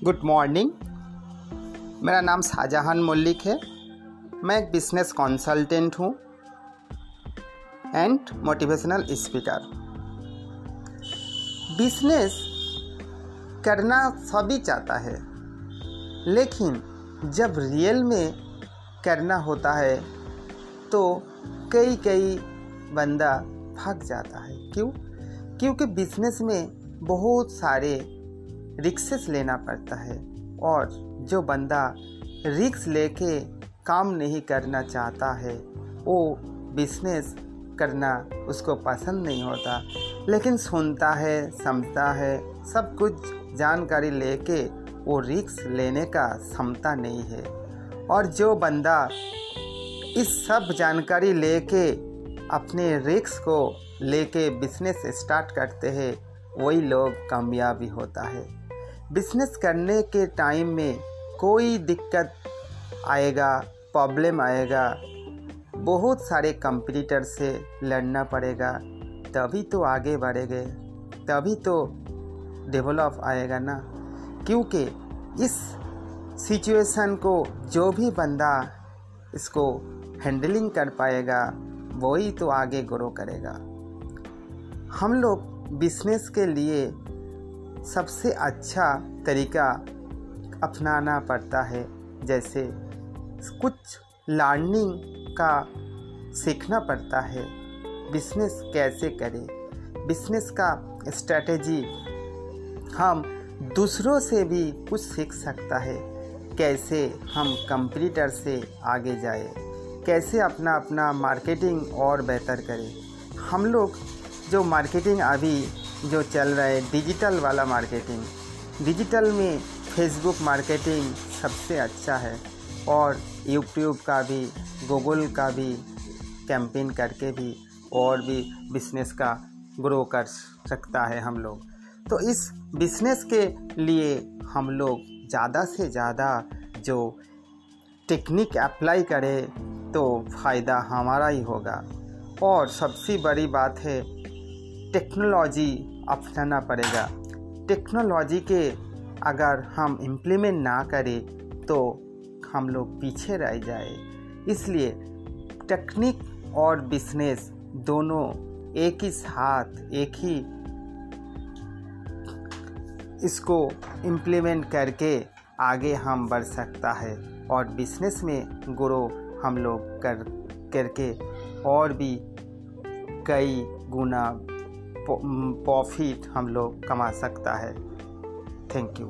Good morning मेरा नाम शाहजहान मल्लिक है। मैं एक बिज़नेस कंसल्टेंट हूँ एंड मोटिवेशनल स्पीकर बिज़नेस करना सभी चाहता है, लेकिन जब रियल में करना होता है तो कई कई बंदा भाग जाता है। क्यों? क्योंकि बिज़नेस में बहुत सारे रिक्सेस लेना पड़ता है और जो बंदा रिक्स लेके काम नहीं करना चाहता है, वो बिज़नेस करना उसको पसंद नहीं होता, लेकिन सुनता है, समझता है, सब कुछ जानकारी लेके वो रिक्स लेने का क्षमता नहीं है। और जो बंदा इस सब जानकारी लेके अपने रिक्स को लेके बिज़नेस स्टार्ट करते हैं, वही लोग कामयाबी होता है। बिज़नेस करने के टाइम में कोई दिक्कत आएगा, प्रॉब्लम आएगा, बहुत सारे कंपटीटर से लड़ना पड़ेगा, तभी तो आगे बढ़ेंगे, तभी तो डेवलप आएगा ना। क्योंकि इस सिचुएशन को जो भी बंदा इसको हैंडलिंग कर पाएगा, वही तो आगे ग्रो करेगा। हम लोग बिज़नेस के लिए सबसे अच्छा तरीका अपनाना पड़ता है, जैसे कुछ लर्निंग का सीखना पड़ता है। बिज़नेस कैसे करें? बिज़नेस का स्ट्रेटजी हम दूसरों से भी कुछ सीख सकता है। कैसे हम कंप्यूटर से आगे जाए? कैसे अपना अपना मार्केटिंग और बेहतर करें? हम लोग जो मार्केटिंग अभी जो चल रहा है डिजिटल वाला मार्केटिंग डिजिटल में फेसबुक मार्केटिंग सबसे अच्छा है और यूट्यूब का भी गूगल का भी कैंपेन करके भी और भी बिज़नेस का ग्रो कर सकता है हम लोग। तो इस बिज़नेस के लिए हम लोग ज़्यादा से ज़्यादा जो टेक्निक अप्लाई करें तो फ़ायदा हमारा ही होगा। और सबसे बड़ी बात है टेक्नोलॉजी अपनाना पड़ेगा। टेक्नोलॉजी के अगर हम इम्प्लीमेंट ना करें तो हम लोग पीछे रह जाए। इसलिए टेक्निक और बिज़नेस दोनों एक ही साथ, एक ही इसको इम्प्लीमेंट करके आगे हम बढ़ सकता है और बिज़नेस में ग्रो हम लोग कर, करके और भी कई गुना प्रॉफिट हम लोग कमा सकता है। Thank you